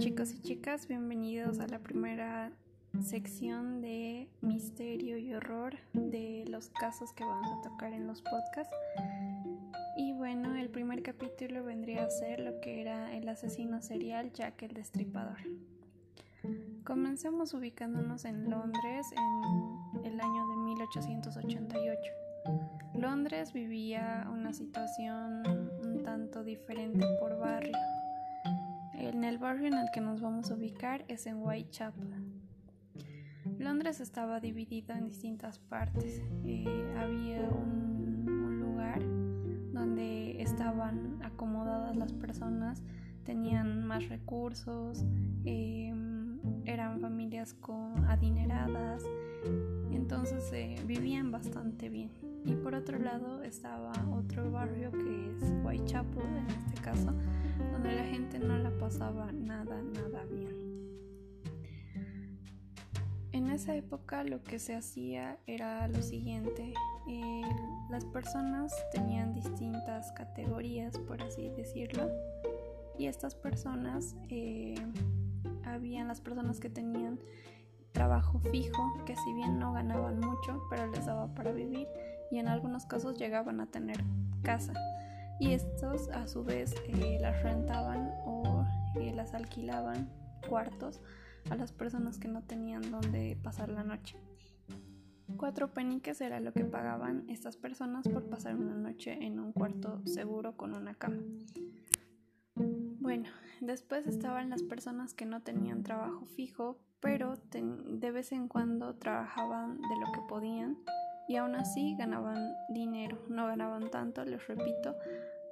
chicos y chicas, bienvenidos a la primera sección de misterio y horror de los casos que vamos a tocar en los podcasts. Y bueno, el primer capítulo vendría a ser lo que era el asesino serial Jack el Destripador. Comencemos ubicándonos en Londres en el año de 1888. Londres vivía una situación un tanto diferente por barrio. En el barrio en el que nos vamos a ubicar es en Whitechapel. Londres estaba dividido en distintas partes. Eh, había un, lugar donde estaban acomodadas las personas, tenían más recursos, eh, eran familias con adineradas, entonces eh, vivían bastante bien. Y por otro lado estaba otro barrio que es Whitechapel en este caso, donde la gente no la pasaba nada, nada bien. En esa época lo que se hacía era lo siguiente, eh, las personas tenían distintas categorías, por así decirlo, y estas personas, eh, habían las personas que tenían trabajo fijo, que si bien no ganaban mucho, pero les daba para vivir, y en algunos casos llegaban a tener casa y estos a su vez eh, las rentaban o eh, las alquilaban cuartos a las personas que no tenían donde pasar la noche. Cuatro peniques era lo que pagaban estas personas por pasar una noche en un cuarto seguro con una cama. Bueno, después estaban las personas que no tenían trabajo fijo, pero de vez en cuando trabajaban de lo que podían y aún así ganaban dinero. No ganaban tanto, les repito,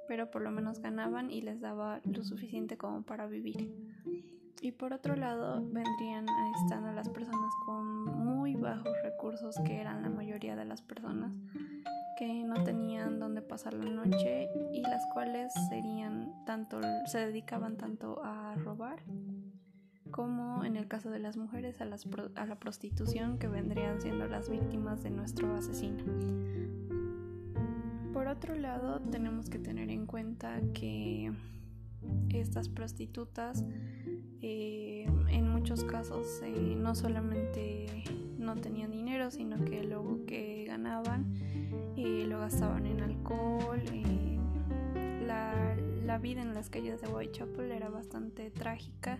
pero por lo menos ganaban y les daba lo suficiente como para vivir. Y por otro lado vendrían estando las personas con muy bajos recursos, que eran la mayoría de las personas que no tenían donde pasar la noche y las cuales serían tanto se dedicaban tanto a robar como en el caso de las mujeres a, a la prostitución que vendrían siendo las víctimas de nuestro asesino. Por otro lado, tenemos que tener en cuenta que estas prostitutas eh, en muchos casos eh, no solamente no tenían dinero, sino que luego que ganaban eh, lo gastaban en alcohol. La, vida en las calles de Whitechapel era bastante trágica.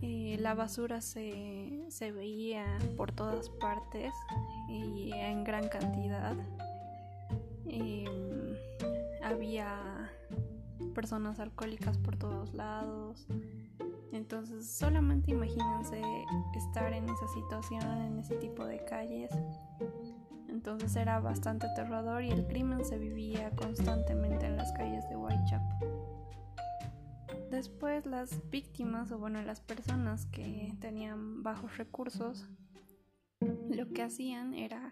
La basura se, veía por todas partes y en gran cantidad. Em, había personas alcohólicas por todos lados. Entonces solamente imagínense estar en esa situación, en ese tipo de calles. Entonces era bastante aterrador y el crimen se vivía constantemente en las calles de Whitechapel. Después las víctimas o bueno las personas que tenían bajos recursos lo que hacían era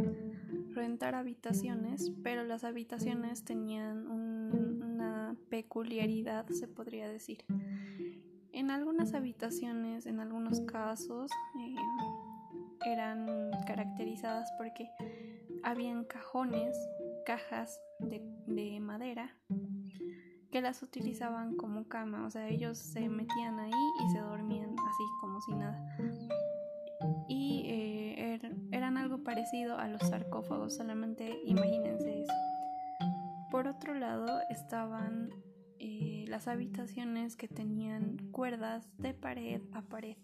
rentar habitaciones, pero las habitaciones tenían una peculiaridad, se podría decir. En algunas habitaciones, en algunos casos, eh, eran caracterizadas porque habían cajones, cajas de madera que las utilizaban como cama, o sea, ellos se metían ahí y se dormían así como si nada. Y eh, algo parecido a los sarcófagos, solamente imagínense eso. Por otro lado estaban eh, las habitaciones que tenían cuerdas de pared a pared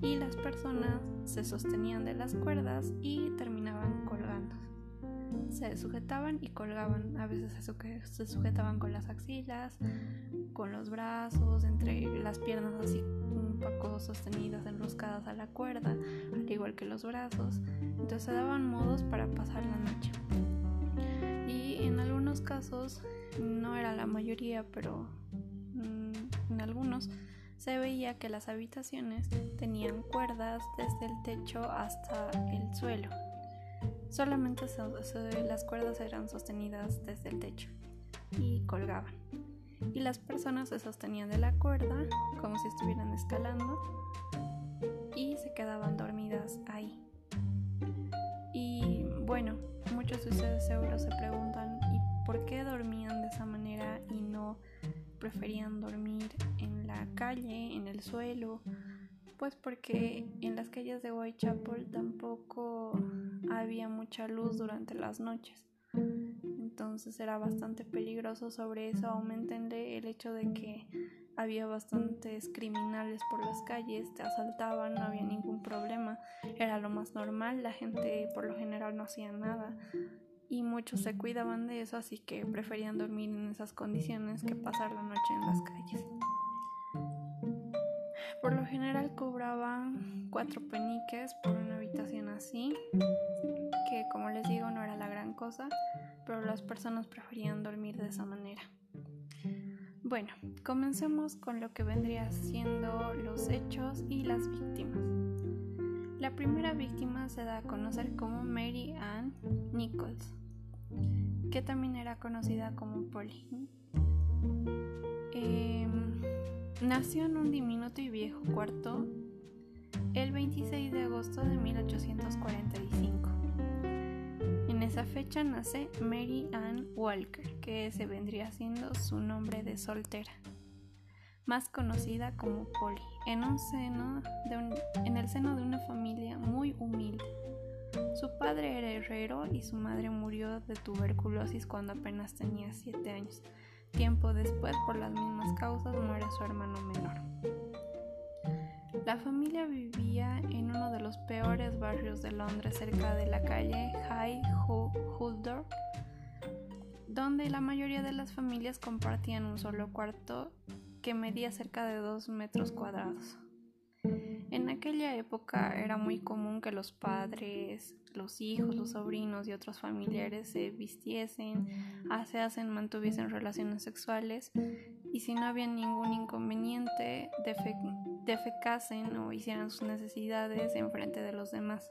y las personas se sostenían de las cuerdas y terminaban colgando se sujetaban y colgaban. A veces se sujetaban con las axilas, con los brazos, entre las piernas así poco sostenidas, enroscadas a la cuerda, al igual que los brazos. Entonces se daban modos para pasar la noche. Y en algunos casos, no era la mayoría, pero mm, en algunos se veía que las habitaciones tenían cuerdas desde el techo hasta el suelo. Solamente las cuerdas eran sostenidas desde el techo y colgaban. Y las personas se sostenían de la cuerda como si estuvieran escalando y se quedaban dormidas ahí. Y bueno, muchos de ustedes seguro se preguntan ¿y por qué dormían de esa manera y no preferían dormir en la calle, en el suelo, pues porque en las calles de Whitechapel tampoco había mucha luz durante las noches. Entonces era bastante peligroso. Sobre eso aumentenle el hecho de que había bastantes criminales por las calles, te asaltaban, no había ningún problema, era lo más normal, la gente por lo general no hacía nada y muchos se cuidaban de eso, así que preferían dormir en esas condiciones que pasar la noche en las calles. Por lo general cobraban cuatro peniques por una habitación así, que como les digo no era la gran cosa, pero las personas preferían dormir de esa manera. Bueno, comencemos con lo que vendría siendo los hechos y las víctimas. La primera víctima se da a conocer como Mary Ann Nichols, que también era conocida como Polly. Nació en un diminuto y viejo cuarto el 26 de agosto de 1845 esa fecha nace Mary Ann Walker, que se vendría siendo su nombre de soltera, más conocida como Polly, en, en el seno de una familia muy humilde. Su padre era herrero y su madre murió de tuberculosis cuando apenas tenía 7 años. Tiempo después, por las mismas causas, muere su hermano menor. La familia vivía en uno de los peores barrios de Londres, cerca de la calle High Holder, donde la mayoría de las familias compartían un solo cuarto que medía cerca de dos metros cuadrados. En aquella época era muy común que los padres, los hijos, los sobrinos y otros familiares se vistiesen, hacen, mantuviesen relaciones sexuales y si no había ningún inconveniente, defecasen o hicieran sus necesidades en frente de los demás.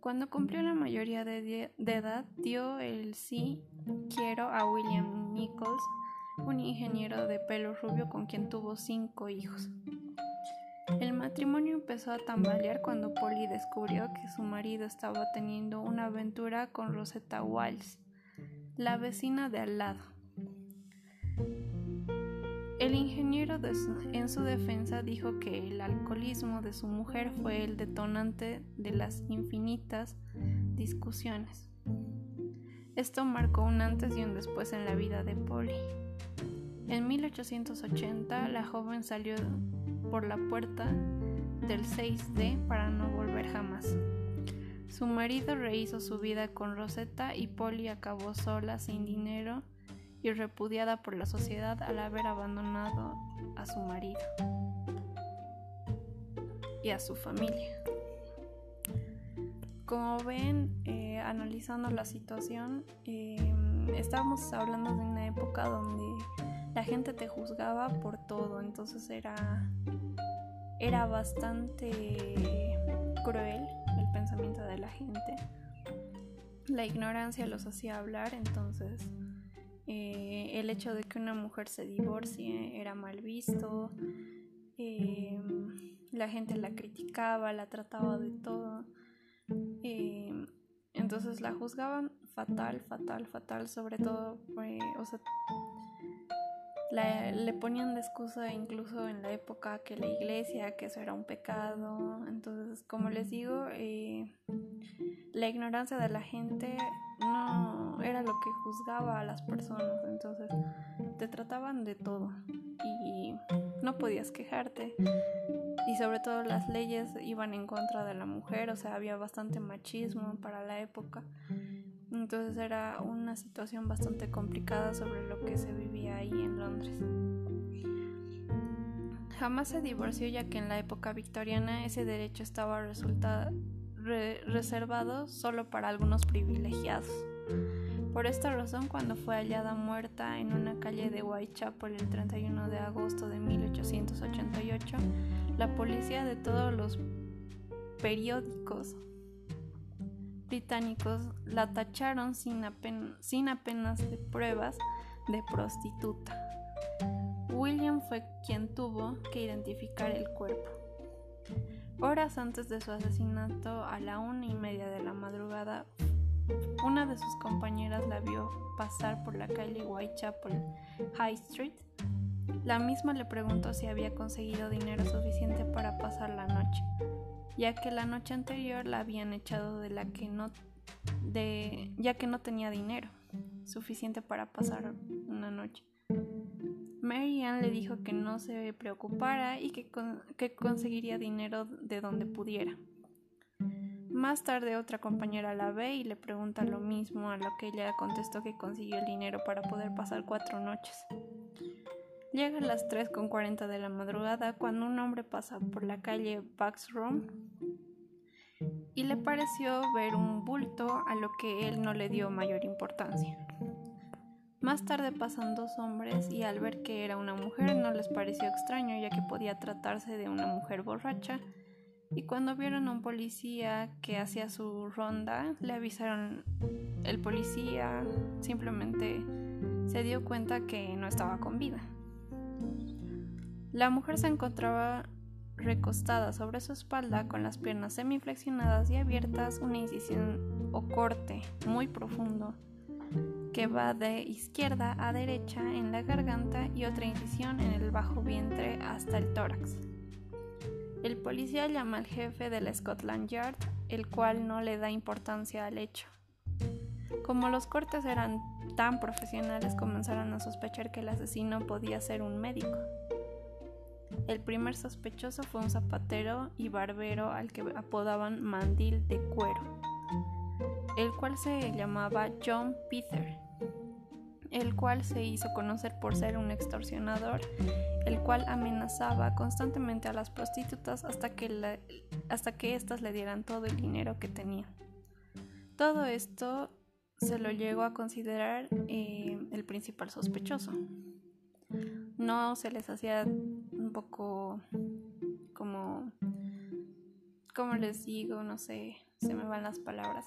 Cuando cumplió la mayoría de, edad, dio el sí quiero a William Nichols, un ingeniero de pelo rubio con quien tuvo cinco hijos. El matrimonio empezó a tambalear cuando Polly descubrió que su marido estaba teniendo una aventura con Rosetta Wiles, la vecina de al lado. El ingeniero en su defensa dijo que el alcoholismo de su mujer fue el detonante de las infinitas discusiones. Esto marcó un antes y un después en la vida de Polly. En 1880 la joven salió por la puerta del 6D para no volver jamás. Su marido rehizo su vida con Rosetta y Polly acabó sola, sin dinero y repudiada por la sociedad al haber abandonado a su marido y a su familia. Como ven, eh, analizando la situación, eh, estábamos hablando de una época donde la gente te juzgaba por todo, entonces era, era bastante cruel el pensamiento de la gente. La ignorancia los hacía hablar, entonces eh, el hecho de que una mujer se divorcie era mal visto, eh, la gente la criticaba, la trataba de todo, eh, entonces la juzgaban fatal, fatal, fatal, sobre todo, o le ponían de excusa incluso en la época que la iglesia, que eso era un pecado. Entonces, como les digo, eh, la ignorancia de la gente no era lo que juzgaba a las personas. Entonces, te trataban de todo y no podías quejarte. Y sobre todo las leyes iban en contra de la mujer, o sea, había bastante machismo para la época. Entonces era una situación bastante complicada sobre lo que se vivía ahí en Londres. Jamás se divorció ya que en la época victoriana ese derecho estaba reservado solo para algunos privilegiados. Por esta razón, cuando fue hallada muerta en una calle de Whitechapel el 31 de agosto de 1888, la policía de todos los periódicos británicos la tacharon sin, apenas de pruebas de prostituta. William fue quien tuvo que identificar el cuerpo. Horas antes de su asesinato, a la una y media de la madrugada, una de sus compañeras la vio pasar por la calle Whitechapel High Street La misma le preguntó si había conseguido dinero suficiente para pasar la noche, ya que la noche anterior la habían echado de la que no de ya que no tenía dinero suficiente para pasar una noche. Mary Ann le dijo que no se preocupara y que, que conseguiría dinero de donde pudiera. Más tarde otra compañera la ve y le pregunta lo mismo, a lo que ella contestó que consiguió el dinero para poder pasar cuatro noches. Llega a las 3.40 de la madrugada cuando un hombre pasa por la calle Backstrom y le pareció ver un bulto a lo que él no le dio mayor importancia. Más tarde pasan dos hombres y al ver que era una mujer no les pareció extraño ya que podía tratarse de una mujer borracha y cuando vieron a un policía que hacía su ronda, le avisaron. El policía simplemente se dio cuenta que no estaba con vida. La mujer se encontraba recostada sobre su espalda con las piernas semiflexionadas y abiertas, una incisión o corte muy profundo que va de izquierda a derecha en la garganta y otra incisión en el bajo vientre hasta el tórax. El policía llama al jefe de la Scotland Yard, el cual no le da importancia al hecho. Como los cortes eran tan profesionales, comenzaron a sospechar que el asesino podía ser un médico. El primer sospechoso fue un zapatero y barbero al que apodaban Mandil de Cuero, el cual se llamaba John Peter el cual se hizo conocer por ser un extorsionador, el cual amenazaba constantemente a las prostitutas hasta que, hasta que éstas le dieran todo el dinero que tenían. Todo esto se lo llegó a considerar eh, el principal sospechoso. No se les hacía un poco como, como les digo, no sé, se me van las palabras.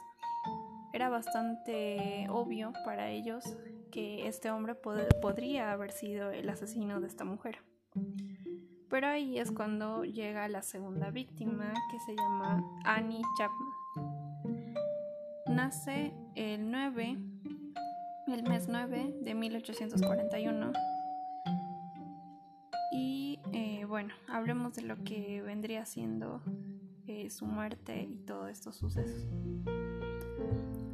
Era bastante obvio para ellos que este hombre podría haber sido el asesino de esta mujer. Pero ahí es cuando llega la segunda víctima, que se llama Annie Chapman. Nace el 9, el mes 9 de 1841. Y eh, bueno, hablemos de lo que vendría siendo eh, su muerte y todos estos sucesos.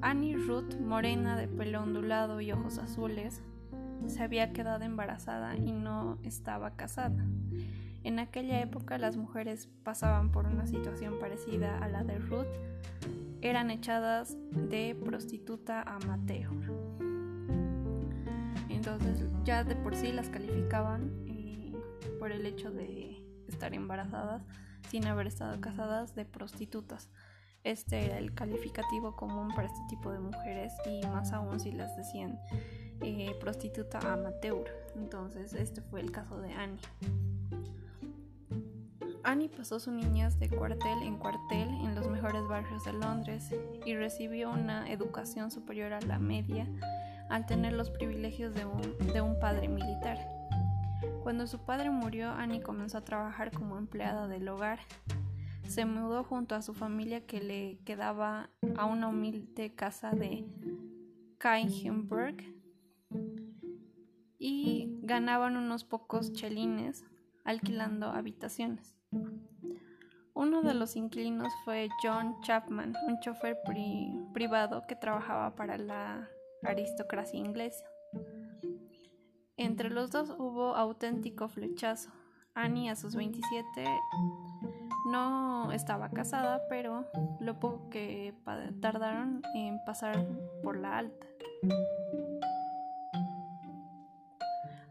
Annie Ruth, morena de pelo ondulado y ojos azules, se había quedado embarazada y no estaba casada. En aquella época las mujeres pasaban por una situación parecida a la de Ruth, eran echadas de prostituta a amateur. Entonces ya de por sí las calificaban por el hecho de estar embarazadas sin haber estado casadas de prostitutas. Este era el calificativo común para este tipo de mujeres y más aún si las decían eh, prostituta amateur. Entonces este fue el caso de Annie. Annie pasó su niñez de cuartel en cuartel en los mejores barrios de Londres y recibió una educación superior a la media al tener los privilegios de un, de un padre militar. Cuando su padre murió, Annie comenzó a trabajar como empleada del hogar se mudó junto a su familia que le quedaba a una humilde casa de Kaingenberg y ganaban unos pocos chelines alquilando habitaciones. Uno de los inquilinos fue John Chapman, un chofer privado que trabajaba para la aristocracia inglesa. Entre los dos hubo auténtico flechazo. Annie a sus 27 no estaba casada, pero lo poco que tardaron en pasar por la alta.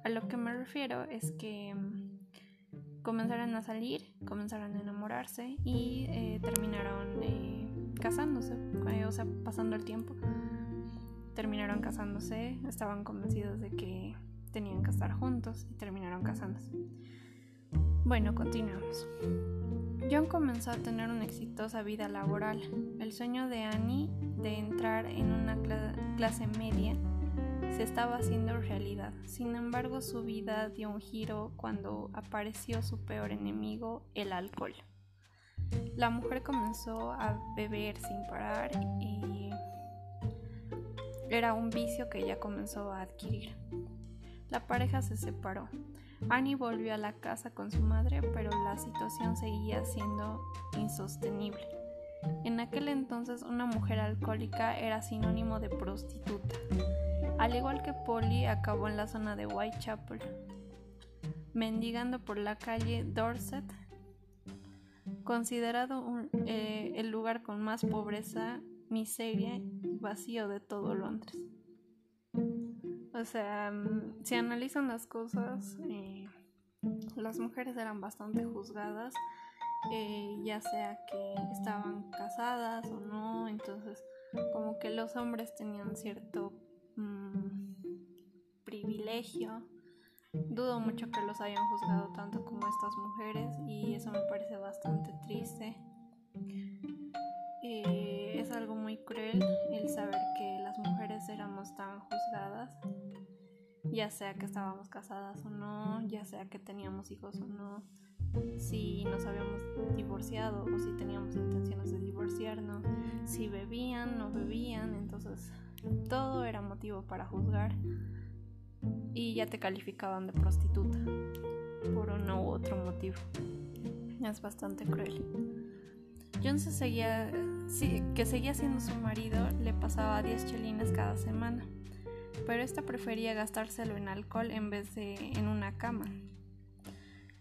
A lo que me refiero es que mm, comenzaron a salir, comenzaron a enamorarse y eh, terminaron eh, casándose, eh, o sea, pasando el tiempo. Terminaron casándose, estaban convencidos de que tenían que estar juntos y terminaron casándose. Bueno, continuamos. John comenzó a tener una exitosa vida laboral. El sueño de Annie de entrar en una clase media se estaba haciendo realidad. Sin embargo, su vida dio un giro cuando apareció su peor enemigo, el alcohol. La mujer comenzó a beber sin parar y era un vicio que ella comenzó a adquirir. La pareja se separó. Annie volvió a la casa con su madre, pero la situación seguía siendo insostenible. En aquel entonces una mujer alcohólica era sinónimo de prostituta. Al igual que Polly, acabó en la zona de Whitechapel, mendigando por la calle Dorset, considerado eh, el lugar con más pobreza, miseria y vacío de todo Londres. O sea, mm, si analizan las cosas, eh, las mujeres eran bastante juzgadas, eh, ya sea que estaban casadas o no, entonces como que los hombres tenían cierto mm, privilegio. Dudo mucho que los hayan juzgado tanto como estas mujeres y eso me parece bastante triste. Eh, es algo muy cruel el saber éramos tan juzgadas ya sea que estábamos casadas o no, ya sea que teníamos hijos o no, si nos habíamos divorciado o si teníamos intenciones de divorciarnos, si bebían, no bebían, entonces todo era motivo para juzgar y ya te calificaban de prostituta por uno u otro motivo. Es bastante cruel. John se seguía, que seguía siendo su marido, le pasaba 10 chelines cada semana pero esta prefería gastárselo en alcohol en vez de en una cama.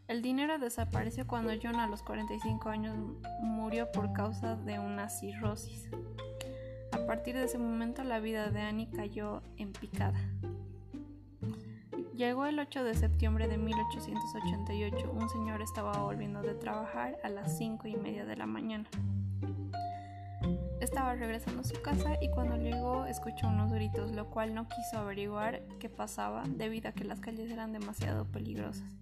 El dinero desapareció cuando John a los 45 años murió por causa de una cirrosis. A partir de ese momento la vida de Annie cayó en picada. Llegó el 8 de septiembre de 1888. Un señor estaba volviendo de trabajar a las 5 y media de la mañana. Estaba regresando a su casa y cuando llegó escuchó unos gritos, lo cual no quiso averiguar qué pasaba debido a que las calles eran demasiado peligrosas.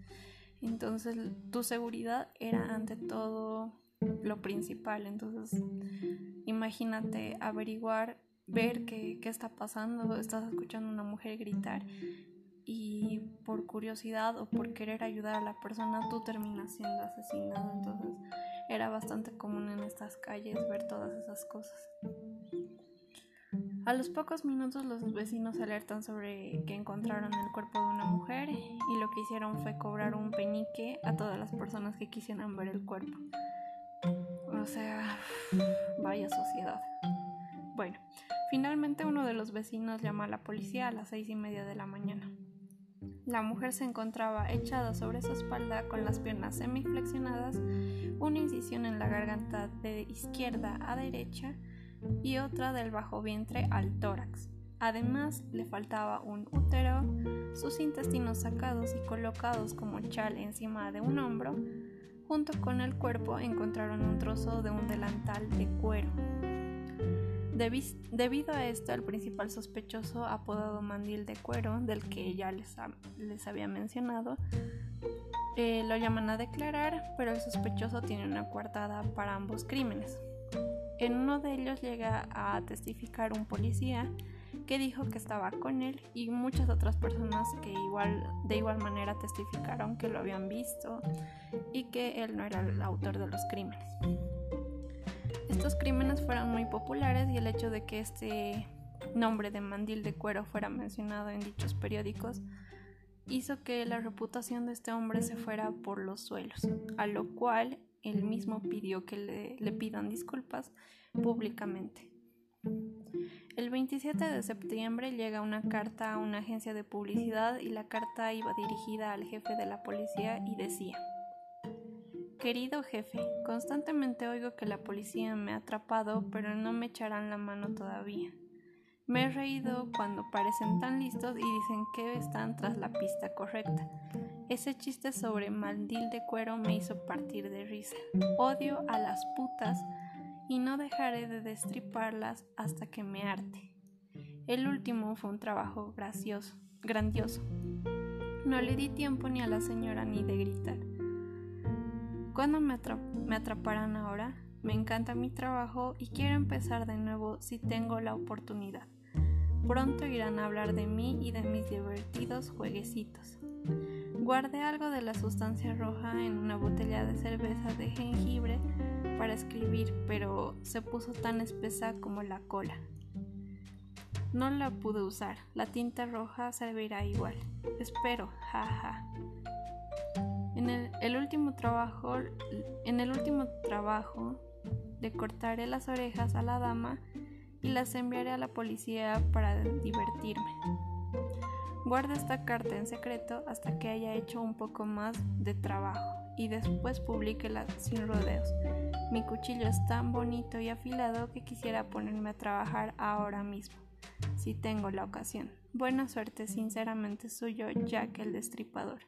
Entonces tu seguridad era ante todo lo principal. Entonces imagínate averiguar, ver qué, qué está pasando, estás escuchando a una mujer gritar y por curiosidad o por querer ayudar a la persona tú terminas siendo asesinado. Entonces era bastante común en estas calles ver todas esas cosas. A los pocos minutos los vecinos alertan sobre que encontraron el cuerpo de una mujer y lo que hicieron fue cobrar un penique a todas las personas que quisieran ver el cuerpo. O sea, vaya sociedad. Bueno, finalmente uno de los vecinos llama a la policía a las seis y media de la mañana. La mujer se encontraba echada sobre su espalda con las piernas semiflexionadas, una incisión en la garganta de izquierda a derecha y otra del bajo vientre al tórax. Además, le faltaba un útero, sus intestinos sacados y colocados como chal encima de un hombro. Junto con el cuerpo encontraron un trozo de un delantal de cuero debido a esto, el principal sospechoso, apodado Mandil de Cuero, del que ya les, les había mencionado, eh, lo llaman a declarar, pero el sospechoso tiene una coartada para ambos crímenes. En uno de ellos llega a testificar un policía que dijo que estaba con él y muchas otras personas que igual, de igual manera testificaron que lo habían visto y que él no era el autor de los crímenes. Estos crímenes fueron muy populares y el hecho de que este nombre de mandil de cuero fuera mencionado en dichos periódicos hizo que la reputación de este hombre se fuera por los suelos, a lo cual él mismo pidió que le, le pidan disculpas públicamente. El 27 de septiembre llega una carta a una agencia de publicidad y la carta iba dirigida al jefe de la policía y decía Querido jefe, constantemente oigo que la policía me ha atrapado, pero no me echarán la mano todavía. Me he reído cuando parecen tan listos y dicen que están tras la pista correcta. Ese chiste sobre mandil de cuero me hizo partir de risa. Odio a las putas y no dejaré de destriparlas hasta que me arte. El último fue un trabajo gracioso, grandioso. No le di tiempo ni a la señora ni de gritar. ¿Cuándo me, atraparán ahora? Me encanta mi trabajo y quiero empezar de nuevo si tengo la oportunidad. Pronto irán a hablar de mí y de mis divertidos jueguecitos. Guardé algo de la sustancia roja en una botella de cerveza de jengibre para escribir, pero se puso tan espesa como la cola. No la pude usar, la tinta roja servirá igual. Espero, jaja. En el, último trabajo, en el último trabajo le cortaré las orejas a la dama y las enviaré a la policía para divertirme. Guarda esta carta en secreto hasta que haya hecho un poco más de trabajo y después publíquela sin rodeos. Mi cuchillo es tan bonito y afilado que quisiera ponerme a trabajar ahora mismo, si tengo la ocasión. Buena suerte, sinceramente suyo, Jack el Destripador.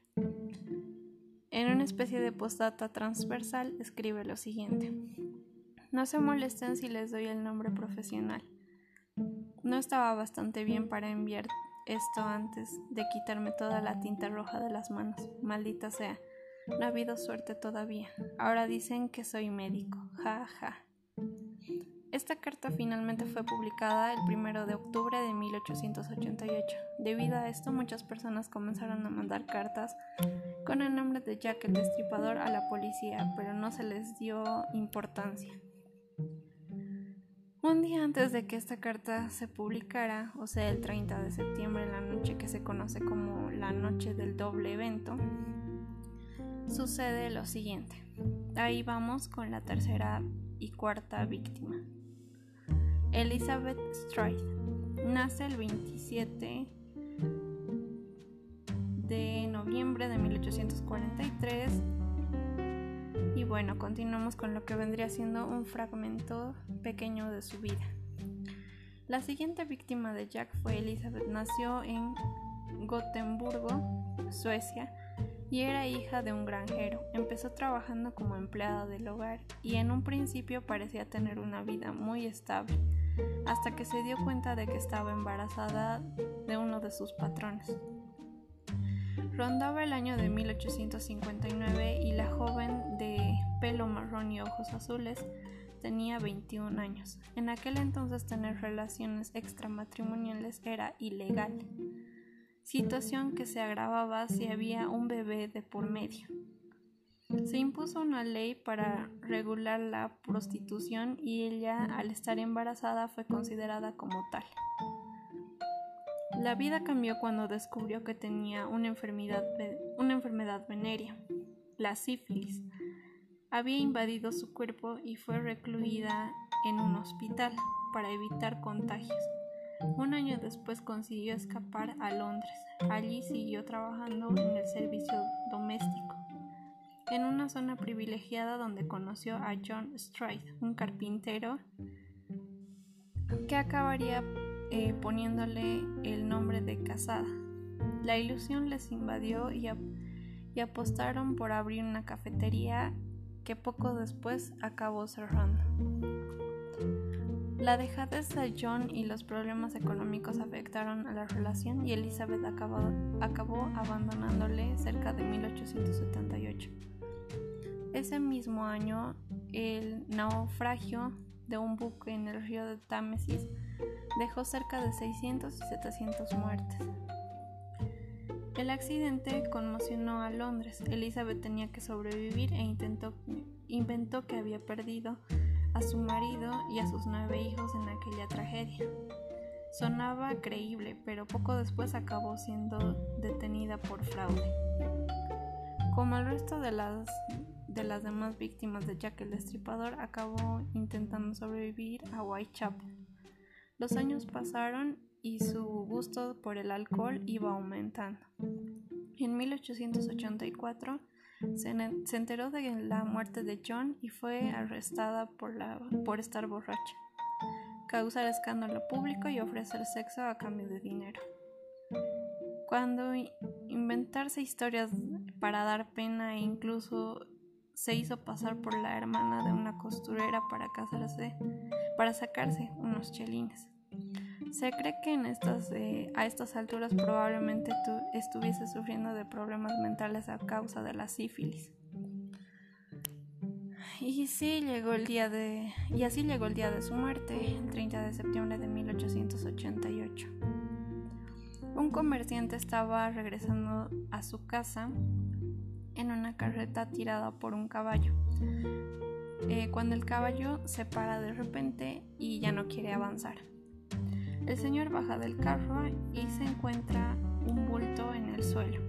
En una especie de postdata transversal escribe lo siguiente. No se molesten si les doy el nombre profesional. No estaba bastante bien para enviar esto antes de quitarme toda la tinta roja de las manos. Maldita sea. No ha habido suerte todavía. Ahora dicen que soy médico. Ja, ja. Esta carta finalmente fue publicada el 1 de octubre de 1888. Debido a esto, muchas personas comenzaron a mandar cartas con el nombre de Jack el Destripador a la policía, pero no se les dio importancia. Un día antes de que esta carta se publicara, o sea, el 30 de septiembre, la noche que se conoce como la noche del doble evento, sucede lo siguiente. Ahí vamos con la tercera y cuarta víctima. Elizabeth Stride nace el 27 de noviembre de 1843 y bueno, continuamos con lo que vendría siendo un fragmento pequeño de su vida. La siguiente víctima de Jack fue Elizabeth. Nació en Gotemburgo, Suecia, y era hija de un granjero. Empezó trabajando como empleada del hogar y en un principio parecía tener una vida muy estable, hasta que se dio cuenta de que estaba embarazada de uno de sus patrones. Rondaba el año de 1859 y la joven de pelo marrón y ojos azules tenía 21 años. En aquel entonces tener relaciones extramatrimoniales era ilegal situación que se agravaba si había un bebé de por medio. Se impuso una ley para regular la prostitución y ella, al estar embarazada, fue considerada como tal. La vida cambió cuando descubrió que tenía una enfermedad, una venérea, la sífilis. Había invadido su cuerpo y fue recluida en un hospital para evitar contagios. Un año después consiguió escapar a Londres. Allí siguió trabajando en el servicio doméstico, en una zona privilegiada donde conoció a John Stride, un carpintero que acabaría eh, poniéndole el nombre de Casada. La ilusión les invadió y, apostaron por abrir una cafetería que poco después acabó cerrando. La dejadez de John y los problemas económicos afectaron a la relación y Elizabeth acabó abandonándole cerca de 1878. Ese mismo año, el naufragio de un buque en el río de Támesis dejó cerca de 600 y 700 muertes. El accidente conmocionó a Londres. Elizabeth tenía que sobrevivir e intentó, inventó que había perdido a su marido y a sus nueve hijos en aquella tragedia. Sonaba creíble, pero poco después acabó siendo detenida por fraude. Como el resto de las, de las demás víctimas de Jack el Destripador, acabó intentando sobrevivir a Whitechapel. Los años pasaron y su gusto por el alcohol iba aumentando. En 1884 se, enteró de la muerte de John y fue arrestada por, la, por estar borracha, causar escándalo público y ofrecer sexo a cambio de dinero. Cuando inventarse historias para dar pena e incluso se hizo pasar por la hermana de una costurera para casarse, para sacarse unos chelines. Se cree que en estas, eh, a estas alturas probablemente estuviese sufriendo de problemas mentales a causa de la sífilis. Y sí llegó el día de y así llegó el día de su muerte, el 30 de septiembre de 1888. Un comerciante estaba regresando a su casa en una carreta tirada por un caballo. Eh, cuando el caballo se para de repente y ya no quiere avanzar. El señor baja del carro y se encuentra un bulto en el suelo.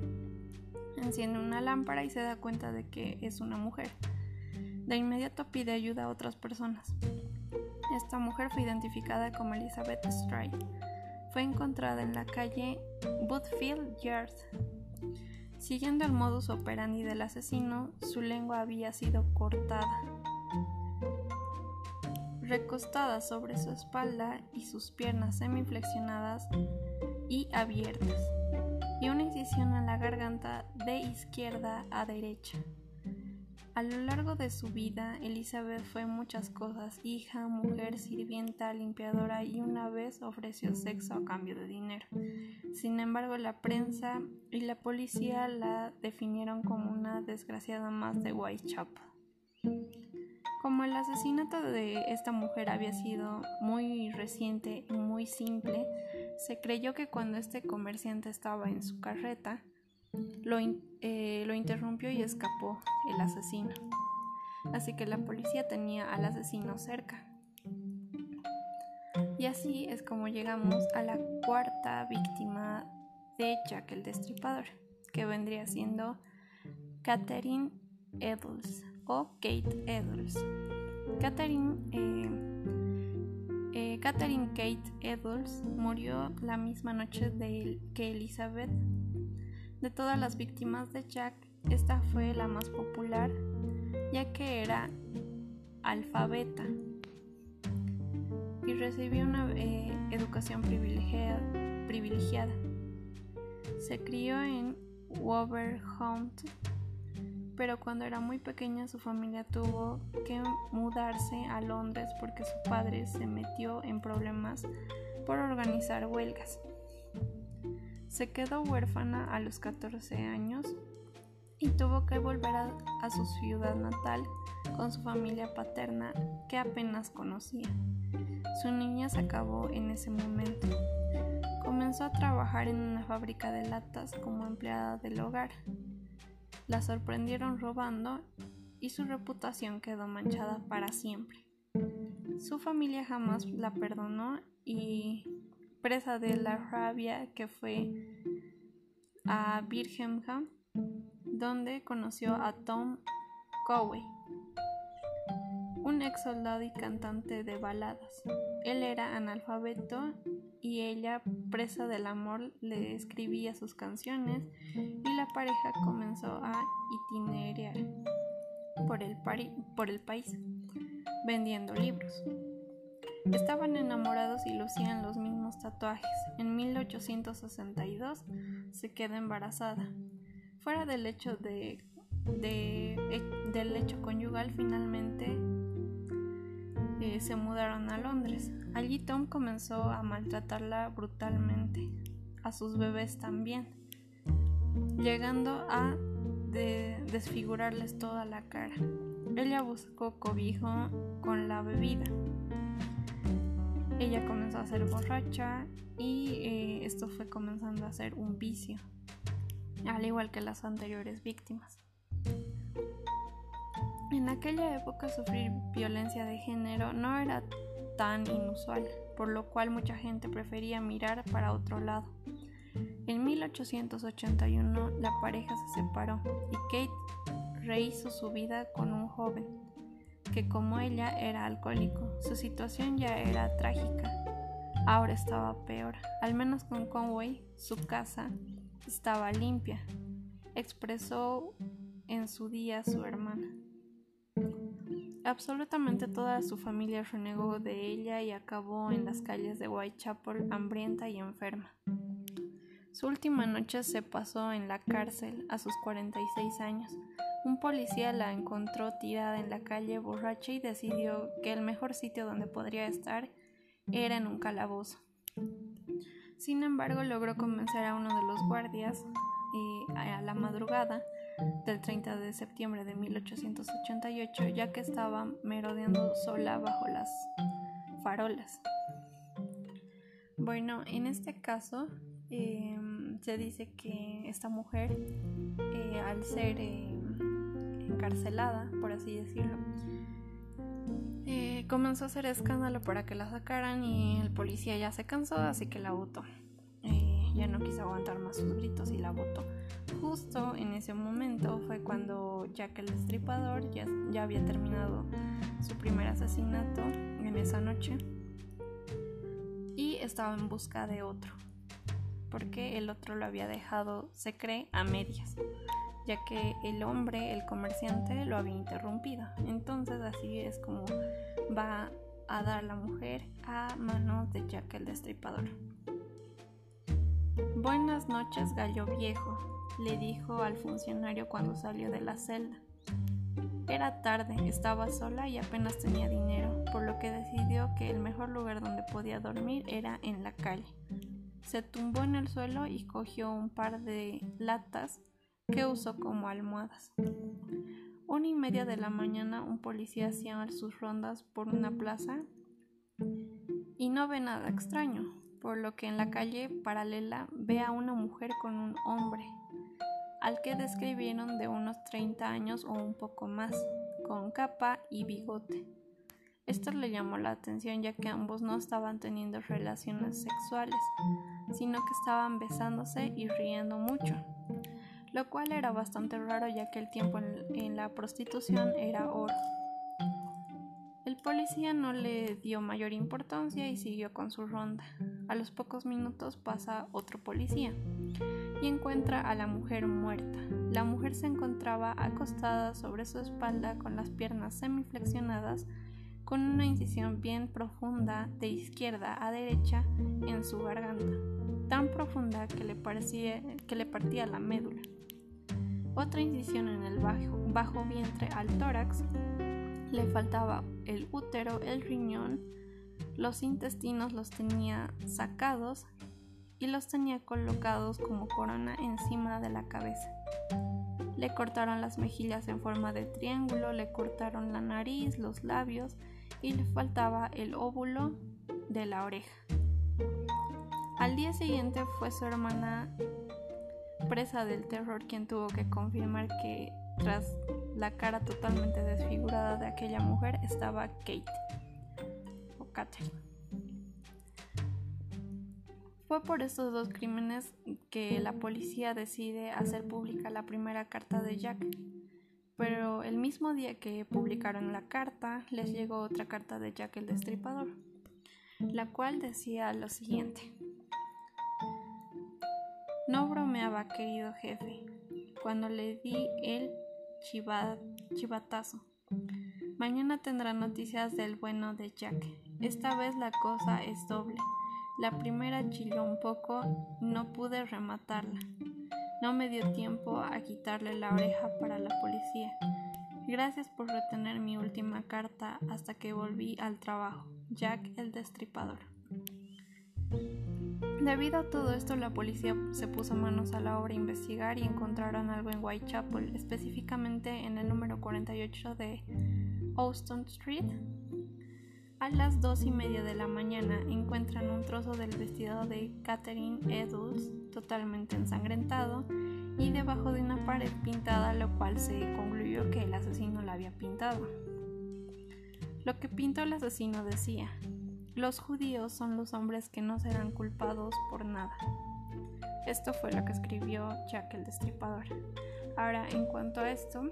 enciende una lámpara y se da cuenta de que es una mujer. De inmediato pide ayuda a otras personas. Esta mujer fue identificada como Elizabeth Stride. Fue encontrada en la calle Woodfield Yard. Siguiendo el modus operandi del asesino, su lengua había sido cortada recostada sobre su espalda y sus piernas semiflexionadas y abiertas, y una incisión en la garganta de izquierda a derecha. A lo largo de su vida, Elizabeth fue muchas cosas, hija, mujer, sirvienta, limpiadora y una vez ofreció sexo a cambio de dinero. Sin embargo, la prensa y la policía la definieron como una desgraciada más de Whitechapel. Como el asesinato de esta mujer había sido muy reciente y muy simple, se creyó que cuando este comerciante estaba en su carreta, lo, eh, lo interrumpió y escapó el asesino. Así que la policía tenía al asesino cerca. Y así es como llegamos a la cuarta víctima de Jack el Destripador, que vendría siendo Catherine Edels o Kate Edwards. Catherine, eh, eh, Catherine Kate Edwards murió la misma noche de, que Elizabeth. De todas las víctimas de Jack, esta fue la más popular, ya que era alfabeta y recibió una eh, educación privilegiada. Se crió en Wolverhampton pero cuando era muy pequeña su familia tuvo que mudarse a Londres porque su padre se metió en problemas por organizar huelgas. Se quedó huérfana a los 14 años y tuvo que volver a, su ciudad natal con su familia paterna que apenas conocía. Su niña se acabó en ese momento. Comenzó a trabajar en una fábrica de latas como empleada del hogar la sorprendieron robando y su reputación quedó manchada para siempre. Su familia jamás la perdonó y, presa de la rabia que fue a Birmingham, donde conoció a Tom Cowey, un ex soldado y cantante de baladas. Él era analfabeto y ella, presa del amor, le escribía sus canciones y la pareja comenzó a itinerar por el, por el país vendiendo libros. Estaban enamorados y lucían los mismos tatuajes. En 1862 se queda embarazada. Fuera del hecho de, del hecho conyugal, finalmente eh, se mudaron a Londres. Allí Tom comenzó a maltratarla brutalmente, a sus bebés también, llegando a desfigurarles toda la cara. Ella buscó cobijo con la bebida. Ella comenzó a ser borracha y eh, esto fue comenzando a ser un vicio, al igual que las anteriores víctimas. En aquella época sufrir violencia de género no era tan inusual, por lo cual mucha gente prefería mirar para otro lado. En 1881 la pareja se separó y Kate rehizo su vida con un joven, que como ella era alcohólico, su situación ya era trágica. Ahora estaba peor, al menos con Conway su casa estaba limpia, expresó en su día su hermana. Absolutamente toda su familia renegó de ella y acabó en las calles de Whitechapel hambrienta y enferma. Su última noche se pasó en la cárcel a sus 46 años. Un policía la encontró tirada en la calle borracha y decidió que el mejor sitio donde podría estar era en un calabozo. Sin embargo, logró convencer a uno de los guardias eh, a la madrugada del 30 de septiembre de 1888, ya que estaba merodeando sola bajo las farolas. Bueno, en este caso em, se dice que esta mujer, eh, al ser encarcelada, por así decirlo, eh, comenzó a hacer escándalo para que la sacaran y el policía ya se cansó, así que la votó. Eh, ya no quiso aguantar más sus gritos y la botó. Justo en ese momento fue cuando Jack el Destripador ya, ya había terminado su primer asesinato en esa noche y estaba en busca de otro, porque el otro lo había dejado, se cree, a medias ya que el hombre, el comerciante, lo había interrumpido. Entonces así es como va a dar la mujer a manos de Jack el Destripador. Buenas noches, gallo viejo, le dijo al funcionario cuando salió de la celda. Era tarde, estaba sola y apenas tenía dinero, por lo que decidió que el mejor lugar donde podía dormir era en la calle. Se tumbó en el suelo y cogió un par de latas que usó como almohadas. Una y media de la mañana un policía hacía sus rondas por una plaza y no ve nada extraño, por lo que en la calle paralela ve a una mujer con un hombre, al que describieron de unos 30 años o un poco más, con capa y bigote. Esto le llamó la atención ya que ambos no estaban teniendo relaciones sexuales, sino que estaban besándose y riendo mucho lo cual era bastante raro ya que el tiempo en, la prostitución era oro. El policía no le dio mayor importancia y siguió con su ronda. A los pocos minutos pasa otro policía y encuentra a la mujer muerta. La mujer se encontraba acostada sobre su espalda con las piernas semiflexionadas con una incisión bien profunda de izquierda a derecha en su garganta, tan profunda que le, parecía, que le partía la médula otra incisión en el bajo, bajo vientre al tórax, le faltaba el útero, el riñón, los intestinos los tenía sacados y los tenía colocados como corona encima de la cabeza. Le cortaron las mejillas en forma de triángulo, le cortaron la nariz, los labios y le faltaba el óvulo de la oreja. Al día siguiente fue su hermana presa del terror quien tuvo que confirmar que tras la cara totalmente desfigurada de aquella mujer estaba Kate o Catherine. Fue por estos dos crímenes que la policía decide hacer pública la primera carta de Jack, pero el mismo día que publicaron la carta les llegó otra carta de Jack el Destripador, la cual decía lo siguiente. No bromeaba, querido jefe, cuando le di el chivatazo. Mañana tendrá noticias del bueno de Jack. Esta vez la cosa es doble. La primera chilló un poco, no pude rematarla. No me dio tiempo a quitarle la oreja para la policía. Gracias por retener mi última carta hasta que volví al trabajo. Jack el Destripador. Debido a todo esto, la policía se puso manos a la obra a investigar y encontraron algo en Whitechapel, específicamente en el número 48 de Austin Street. A las dos y media de la mañana encuentran un trozo del vestido de Catherine Edwards totalmente ensangrentado y debajo de una pared pintada, lo cual se concluyó que el asesino la había pintado. Lo que pintó el asesino decía, los judíos son los hombres que no serán culpados por nada. Esto fue lo que escribió Jack el Destripador. Ahora, en cuanto a esto,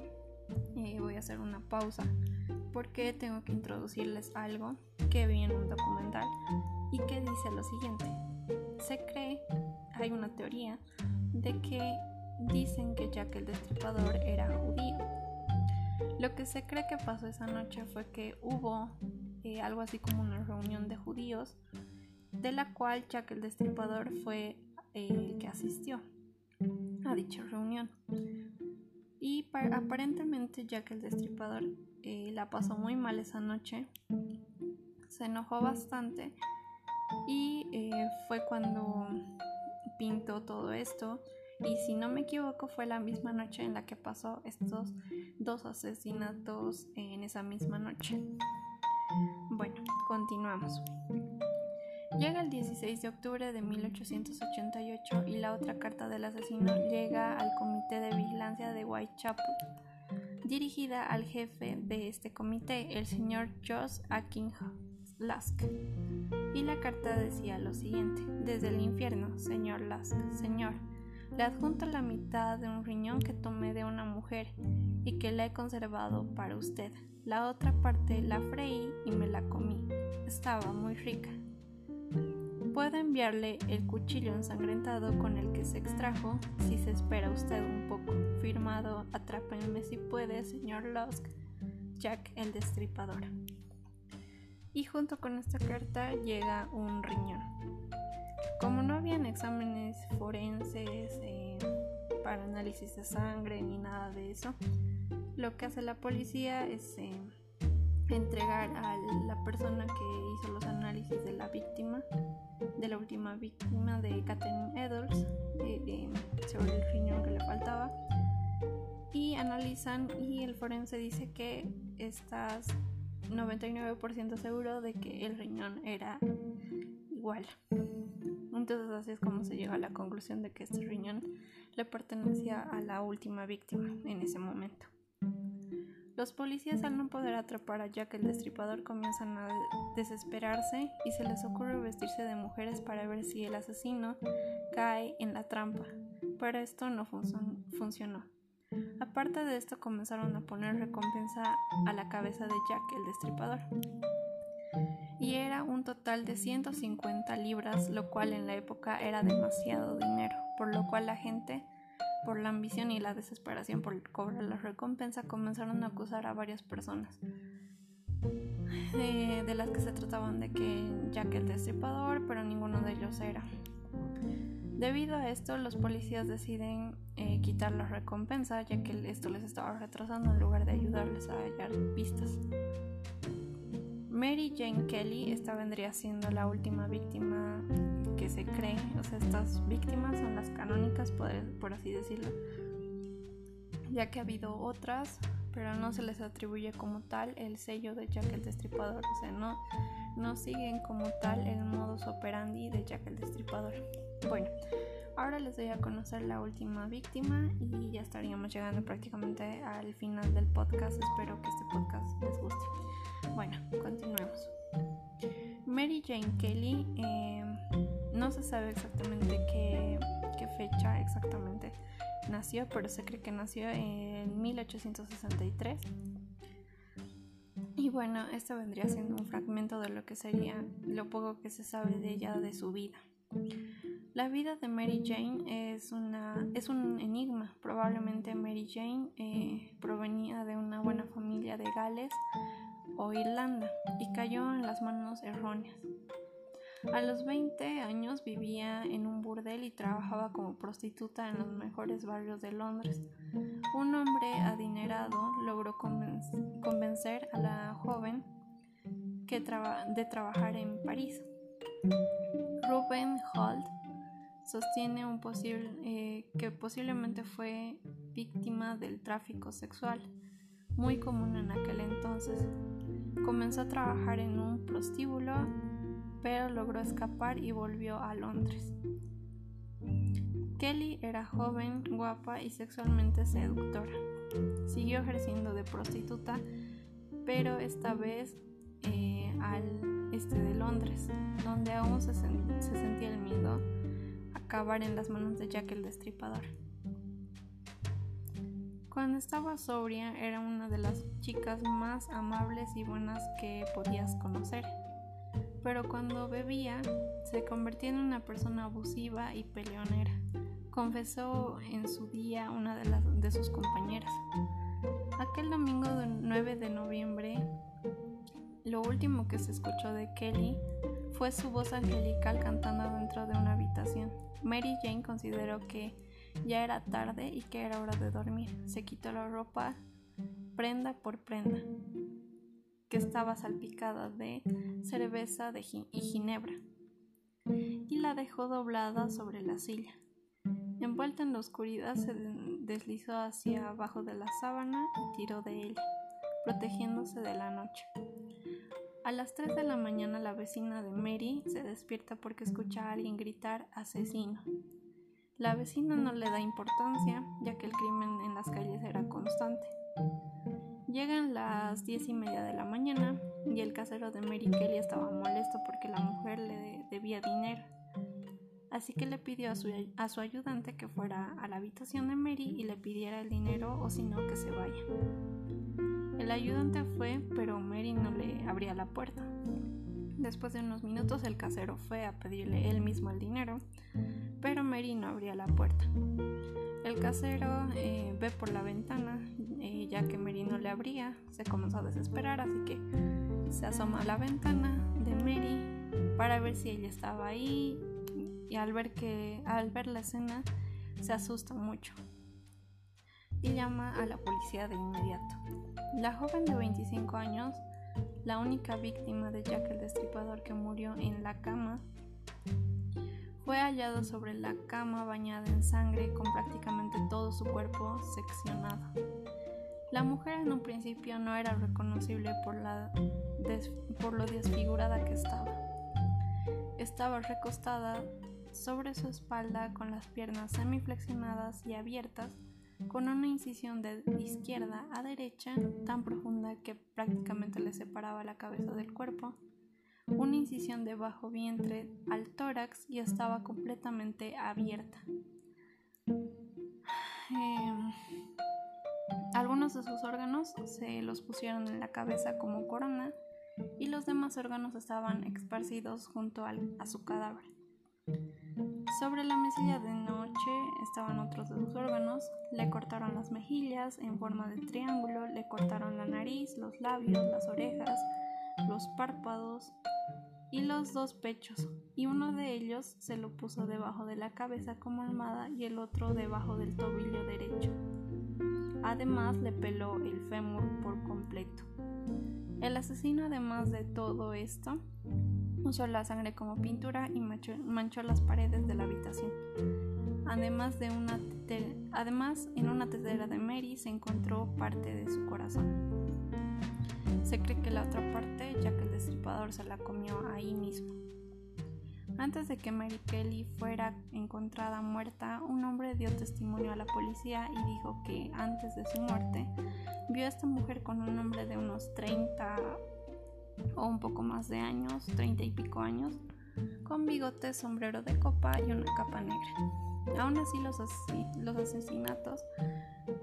eh, voy a hacer una pausa porque tengo que introducirles algo que vi en un documental y que dice lo siguiente. Se cree, hay una teoría, de que dicen que Jack el Destripador era judío. Lo que se cree que pasó esa noche fue que hubo eh, algo así como una reunión de judíos, de la cual Jack el Destripador fue eh, el que asistió a dicha reunión. Y aparentemente Jack el Destripador eh, la pasó muy mal esa noche, se enojó bastante y fue cuando pintó todo esto. Y si no me equivoco, fue la misma noche en la que pasó estos dos asesinatos en esa misma noche. Bueno, continuamos. Llega el 16 de octubre de 1888 y la otra carta del asesino llega al Comité de Vigilancia de Whitechapel, dirigida al jefe de este comité, el señor Josh Akin Lask. Y la carta decía lo siguiente: Desde el infierno, señor Lask, señor, le adjunto la mitad de un riñón que tomé de una mujer y que la he conservado para usted. La otra parte la freí y me la comí. Estaba muy rica. Puedo enviarle el cuchillo ensangrentado con el que se extrajo si se espera usted un poco. Firmado Atrápenme si puede, señor Lusk, Jack el Destripador. Y junto con esta carta llega un riñón. Como no habían exámenes forenses eh, para análisis de sangre ni nada de eso, lo que hace la policía es eh, entregar a la persona que hizo los análisis de la víctima, de la última víctima de Catherine Edwards, sobre el riñón que le faltaba, y analizan y el forense dice que estás 99% seguro de que el riñón era igual. Entonces así es como se llega a la conclusión de que este riñón le pertenecía a la última víctima en ese momento. Los policías al no poder atrapar a Jack el destripador comienzan a desesperarse y se les ocurre vestirse de mujeres para ver si el asesino cae en la trampa, pero esto no funcionó. Aparte de esto comenzaron a poner recompensa a la cabeza de Jack el destripador. Y era un total de 150 libras, lo cual en la época era demasiado dinero, por lo cual la gente por la ambición y la desesperación por cobrar la recompensa, comenzaron a acusar a varias personas, eh, de las que se trataban de que Jack el destripador, pero ninguno de ellos era. Debido a esto, los policías deciden eh, quitar la recompensa, ya que esto les estaba retrasando en lugar de ayudarles a hallar pistas. Mary Jane Kelly, esta vendría siendo la última víctima que se cree, o sea, estas víctimas son las canónicas, por, así decirlo, ya que ha habido otras, pero no se les atribuye como tal el sello de Jack el Destripador, o sea, no, no siguen como tal el modus operandi de Jack el Destripador. Bueno, ahora les doy a conocer la última víctima y ya estaríamos llegando prácticamente al final del podcast. Espero que este podcast les guste. Bueno, continuemos. Mary Jane Kelly, em, no se sabe exactamente qué, fecha exactamente nació, pero se cree que nació en 1863. Y bueno, esto vendría siendo un fragmento de lo que sería lo poco que se sabe de ella, de su vida. La vida de Mary Jane es, una, es un enigma. Probablemente Mary Jane eh, provenía de una buena familia de Gales o Irlanda y cayó en las manos erróneas. A los 20 años vivía en un burdel y trabajaba como prostituta en los mejores barrios de Londres. Un hombre adinerado logró convencer a la joven que de trabajar en París. Ruben Holt sostiene eh, que posiblemente fue víctima del tráfico sexual, muy común en aquel entonces. Comenzó a trabajar en un prostíbulo, pero logró escapar y volvió a Londres. Kelly era joven, guapa y sexualmente seductora. Siguió ejerciendo de prostituta, pero esta vez eh, al este de Londres, donde aún se, se sentía el miedo a acabar en las manos de Jack el Destripador. Cuando estaba sobria era una de las chicas más amables y buenas que podías conocer, pero cuando bebía se convertía en una persona abusiva y peleonera, confesó en su día una de, sus compañeras. Aquel domingo 9 de noviembre, lo último que se escuchó de Kelly fue su voz angelical cantando dentro de una habitación. Mary Jane consideró que ya era tarde y que era hora de dormir. Se quitó la ropa prenda por prenda, que estaba salpicada de cerveza y ginebra, y la dejó doblada sobre la silla. Envuelta en la oscuridad, se deslizó hacia abajo de la sábana y tiró de ella, protegiéndose de la noche. A las 3 de la mañana la vecina de Mary se despierta porque escucha a alguien gritar asesino. La vecina no le da importancia, ya que el crimen en las calles era constante. Llegan las diez y media de la mañana y el casero de Mary Kelly estaba molesto porque la mujer le debía dinero. Así que le pidió a su, ayudante que fuera a la habitación de Mary y le pidiera el dinero o si no que se vaya. El ayudante fue, pero Mary no le abría la puerta. Después de unos minutos el casero fue a pedirle él mismo el dinero, pero Mary no abría la puerta. El casero eh, ve por la ventana, ya que Mary no le abría, se comenzó a desesperar, así que se asoma a la ventana de Mary para ver si ella estaba ahí y al ver que al ver la escena se asusta mucho y llama a la policía de inmediato. La joven de 25 años, la única víctima de Jack el Destripador que murió en la cama, fue hallada sobre la cama bañada en sangre con prácticamente todo su cuerpo seccionado. La mujer en un principio no era reconocible por, lo desfigurada que estaba. Estaba recostada sobre su espalda con las piernas semiflexionadas y abiertas, con una incisión de izquierda a derecha tan profunda que prácticamente le separaba la cabeza del cuerpo, una incisión de bajo vientre al tórax y estaba completamente abierta. Em, algunos de sus órganos se los pusieron en la cabeza como corona y los demás órganos estaban esparcidos junto a su cadáver. Sobre la mesilla de noche estaban otros de sus órganos, le cortaron las mejillas en forma de triángulo, le cortaron la nariz, los labios, las orejas, los párpados y los dos pechos, y uno de ellos se lo puso debajo de la cabeza como almada y el otro debajo del tobillo derecho. Además le peló el fémur por completo. El asesino, además de todo esto, usó la sangre como pintura y manchó, las paredes de la habitación. Además, de una además, en una tetera de Mary se encontró parte de su corazón. Se cree que la otra parte, ya que el destripador se la comió ahí mismo. Antes de que Mary Kelly fuera encontrada muerta, un hombre dio testimonio a la policía y dijo que antes de su muerte vio a esta mujer con un hombre de unos 30 o un poco más de años, 30 y pico años, con bigote, sombrero de copa y una capa negra. Aún así los, los asesinatos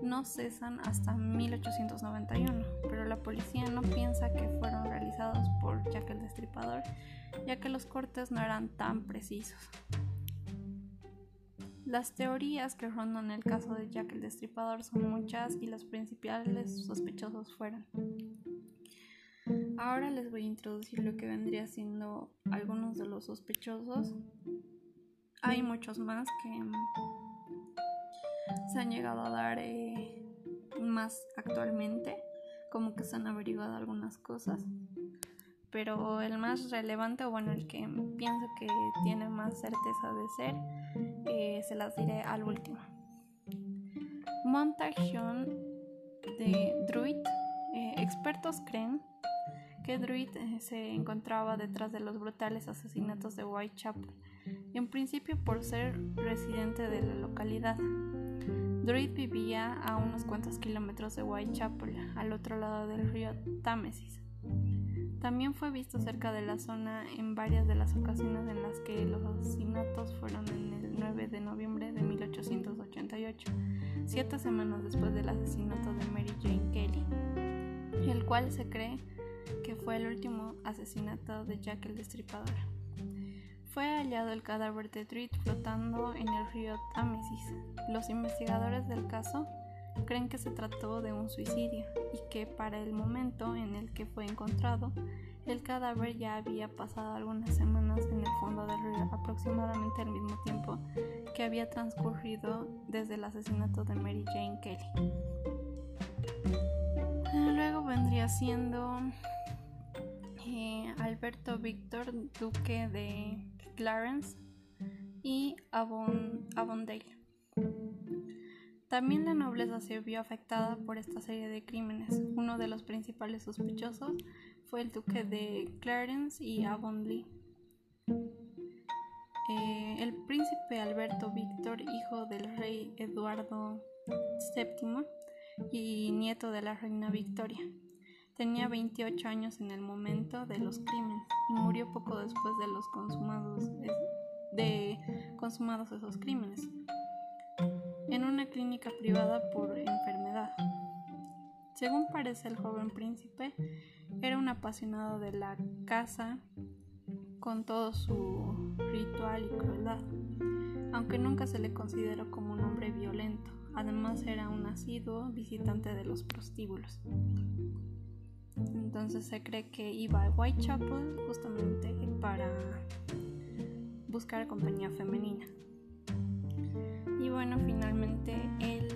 no cesan hasta 1891, pero la policía no piensa que fueron realizados por Jack el Destripador, ya que los cortes no eran tan precisos. Las teorías que rondan el caso de Jack el Destripador son muchas y los principales sospechosos fueron Ahora les voy a introducir lo que vendría siendo algunos de los sospechosos. Hay muchos más que se han llegado a dar eh, más actualmente, como que se han averiguado algunas cosas. Pero el más relevante, o bueno, el que pienso que tiene más certeza de ser, eh, se las diré al último. Montagion de Druid. Eh, expertos creen que Druid se encontraba detrás de los brutales asesinatos de Whitechapel, en principio por ser residente de la localidad. Druid vivía a unos cuantos kilómetros de Whitechapel, al otro lado del río Támesis. También fue visto cerca de la zona en varias de las ocasiones en las que los asesinatos fueron en el 9 de noviembre de 1888, siete semanas después del asesinato de Mary Jane Kelly, el cual se cree que fue el último asesinato de Jack el Destripador. Fue hallado el cadáver de Druid flotando en el río Támesis. Los investigadores del caso creen que se trató de un suicidio y que para el momento en el que fue encontrado, el cadáver ya había pasado algunas semanas en el fondo del río, aproximadamente al mismo tiempo que había transcurrido desde el asesinato de Mary Jane Kelly. Luego vendría siendo Alberto Víctor, duque de Clarence y Avondale. También la nobleza se vio afectada por esta serie de crímenes. Uno de los principales sospechosos fue el duque de Clarence y Avonlea. Eh, el príncipe Alberto Víctor, hijo del rey Eduardo VII, y nieto de la reina Victoria. Tenía 28 años en el momento de los crímenes y murió poco después de los consumados, de consumados esos crímenes en una clínica privada por enfermedad. Según parece el joven príncipe, era un apasionado de la caza con todo su ritual y crueldad, aunque nunca se le consideró como un hombre violento. Además era un asiduo visitante de los prostíbulos. Entonces se cree que iba a Whitechapel justamente para buscar compañía femenina. Y bueno, finalmente el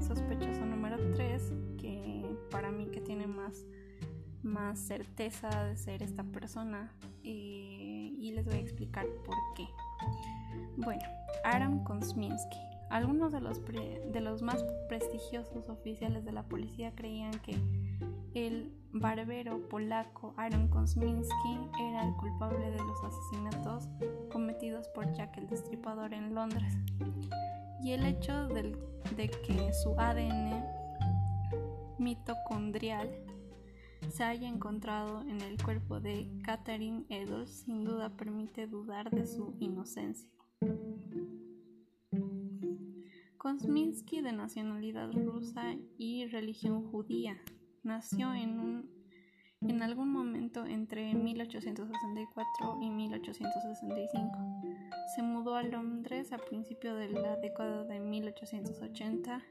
sospechoso número 3, que para mí que tiene más, más certeza de ser esta persona, eh, y les voy a explicar por qué. Bueno, Aram Kosminski. Algunos de los, de los más prestigiosos oficiales de la policía creían que el barbero polaco Aaron Kosminski era el culpable de los asesinatos cometidos por Jack el Destripador en Londres. Y el hecho de que su ADN mitocondrial se haya encontrado en el cuerpo de Catherine Edels sin duda permite dudar de su inocencia. Kosminski, de nacionalidad rusa y religión judía, nació en, en algún momento entre 1864 y 1865. Se mudó a Londres a principios de la década de 1880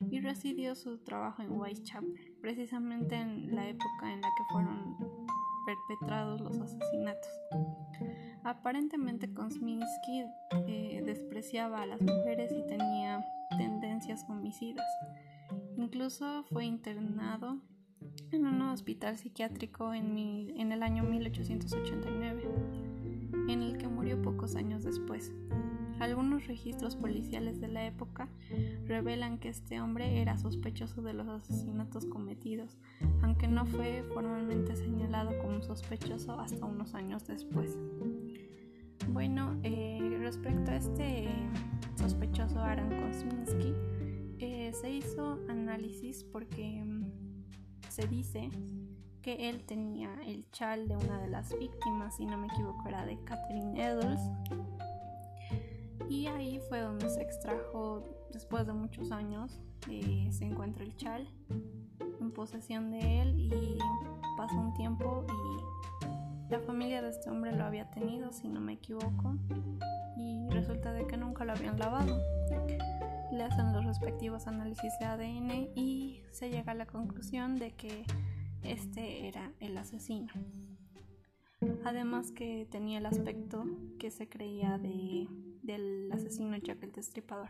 y residió su trabajo en Whitechapel, precisamente en la época en la que fueron perpetrados los asesinatos. Aparentemente Kosminski eh, despreciaba a las mujeres y tenía tendencias homicidas. Incluso fue internado en un hospital psiquiátrico en, en el año 1889, en el que murió pocos años después. Algunos registros policiales de la época revelan que este hombre era sospechoso de los asesinatos cometidos, aunque no fue formalmente señalado como sospechoso hasta unos años después. Bueno, eh, respecto a este sospechoso Aaron Kosminski, eh, se hizo análisis porque mm, se dice que él tenía el chal de una de las víctimas, si no me equivoco era de Catherine Edels. Y ahí fue donde se extrajo, después de muchos años, eh, se encuentra el chal en posesión de él y pasó un tiempo y la familia de este hombre lo había tenido, si no me equivoco, y resulta de que nunca lo habían lavado. Le hacen los respectivos análisis de ADN y se llega a la conclusión de que este era el asesino. Además que tenía el aspecto que se creía de, del asesino Jack el Destripador.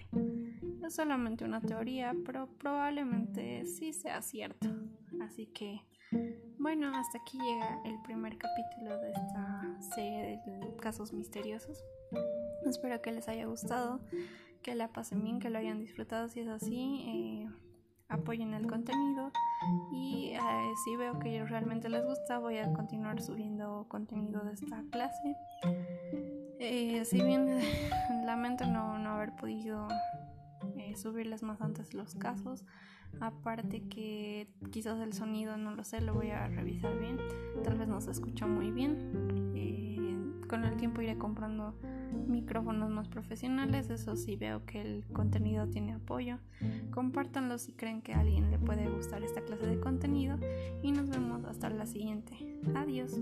Es solamente una teoría, pero probablemente sí sea cierto. Así que bueno, hasta aquí llega el primer capítulo de esta serie de casos misteriosos. Espero que les haya gustado, que la pasen bien, que lo hayan disfrutado. Si es así, eh, apoyen el contenido. Y eh, si veo que realmente les gusta, voy a continuar subiendo contenido de esta clase. Eh, si bien lamento no, no haber podido subirles más antes los casos, Aparte que quizás el sonido, no lo sé, lo voy a revisar bien. Tal vez no se escucha muy bien. Con el tiempo iré comprando micrófonos más profesionales. Eso sí veo que el contenido tiene apoyo. Compártanlo si creen que a alguien le puede gustar esta clase de contenido. Y nos vemos hasta la siguiente. Adiós.